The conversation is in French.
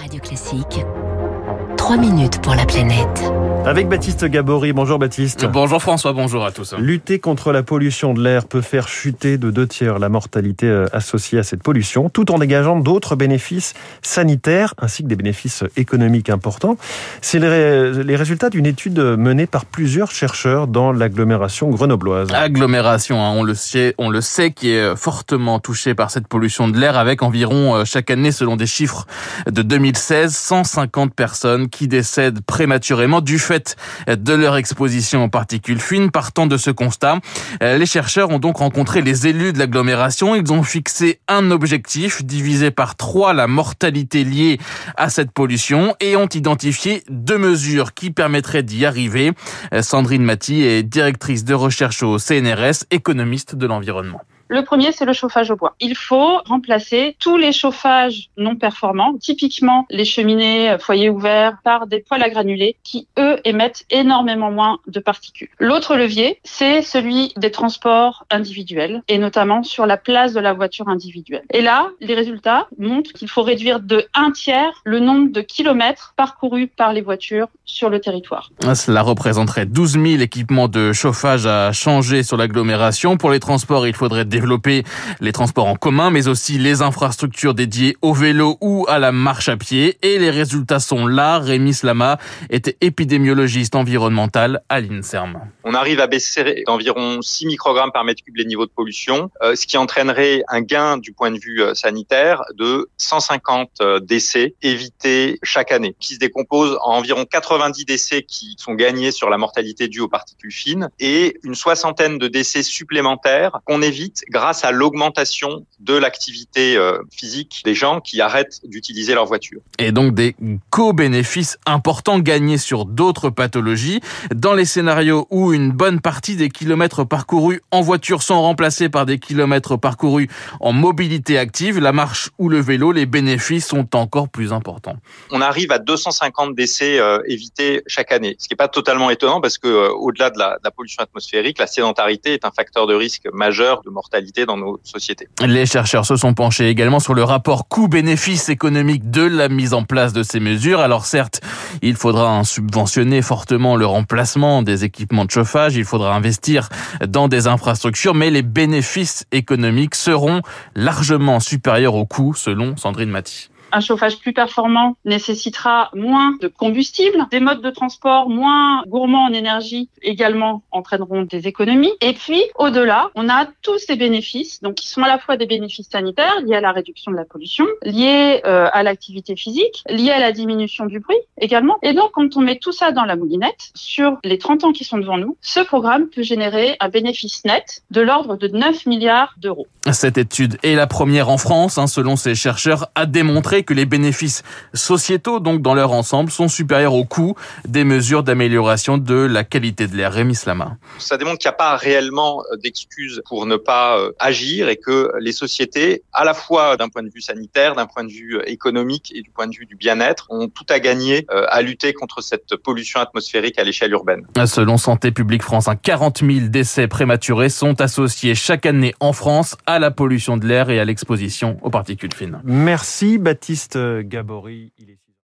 Radio Classique. 3 minutes pour la planète. Avec Baptiste Gabory. Bonjour Baptiste. Bonjour François, bonjour à tous. Lutter contre la pollution de l'air peut faire chuter de deux tiers la mortalité euh, associée à cette pollution, tout en dégageant d'autres bénéfices sanitaires ainsi que des bénéfices économiques importants. C'est les résultats d'une étude menée par plusieurs chercheurs dans l'agglomération grenobloise. Agglomération, hein, on le sait, on le sait, qui est fortement touchée par cette pollution de l'air, avec environ euh, chaque année, selon des chiffres de 2016, 150 personnes qui décèdent prématurément du fait de leur exposition aux particules fines. Partant de ce constat, euh, les chercheurs ont donc rencontré les élus de l'agglomération. Ils ont fixé un objectif, divisé par trois la mortalité liée à cette pollution et ont identifié deux mesures qui permettraient d'y arriver. Euh, Sandrine Maty est directrice de recherche au CNRS, économiste de l'environnement. Le premier, c'est le chauffage au bois. Il faut remplacer tous les chauffages non performants, typiquement les cheminées foyers ouverts, par des poêles à granulés qui, eux, émettent énormément moins de particules. L'autre levier, c'est celui des transports individuels, et notamment sur la place de la voiture individuelle. Et là, les résultats montrent qu'il faut réduire de un tiers le nombre de kilomètres parcourus par les voitures sur le territoire. Cela représenterait 12 000 équipements de chauffage à changer sur l'agglomération. Pour les transports, il faudrait développer les transports en commun, mais aussi les infrastructures dédiées au vélo ou à la marche à pied. Et les résultats sont là. Rémi Slama était épidémiologiste environnemental à l'INSERM. On arrive à baisser d'environ 6 microgrammes par mètre cube les niveaux de pollution, euh, ce qui entraînerait un gain du point de vue euh, sanitaire de 150 euh, décès évités chaque année, qui se décomposent en environ 90 décès qui sont gagnés sur la mortalité due aux particules fines et une soixantaine de décès supplémentaires qu'on évite grâce à l'augmentation de l'activité euh, physique des gens qui arrêtent d'utiliser leur voiture. Et donc des co-bénéfices importants gagnés sur d'autres pathologies. Dans les scénarios où une bonne partie des kilomètres parcourus en voiture sont remplacés par des kilomètres parcourus en mobilité active, la marche ou le vélo, les bénéfices sont encore plus importants. On arrive à 250 décès euh, évités chaque année, ce qui n'est pas totalement étonnant parce que euh, au-delà de de la pollution atmosphérique, la sédentarité est un facteur de risque majeur de mortalité Les chercheurs se sont penchés également sur le rapport coût-bénéfice économique de la mise en place de ces mesures. Alors certes, il faudra subventionner fortement le remplacement des équipements de chauffage, il faudra investir dans des infrastructures, mais les bénéfices économiques seront largement supérieurs aux coûts, selon Sandrine Maty. Un chauffage plus performant nécessitera moins de combustible. Des modes de transport moins gourmands en énergie également entraîneront des économies. Et puis, au-delà, on a tous ces bénéfices, donc qui sont à la fois des bénéfices sanitaires liés à la réduction de la pollution, liés euh, à l'activité physique, liés à la diminution du bruit également. Et donc, quand on met tout ça dans la moulinette, sur les 30 ans qui sont devant nous, ce programme peut générer un bénéfice net de l'ordre de 9 milliards d'euros. Cette étude est la première en France, hein, selon ces chercheurs, à démontrer que les bénéfices sociétaux, donc dans leur ensemble, sont supérieurs au coût des mesures d'amélioration de la qualité de l'air. Rémi Slama. Ça démontre qu'il n'y a pas réellement d'excuses pour ne pas euh, agir et que les sociétés, à la fois d'un point de vue sanitaire, d'un point de vue euh, économique et du point de vue du bien-être, ont tout à gagner euh, à lutter contre cette pollution atmosphérique à l'échelle urbaine. Selon Santé publique France, 40 000 décès prématurés sont associés chaque année en France à la pollution de l'air et à l'exposition aux particules fines. Merci Baptiste. Baptiste Gabory. Il est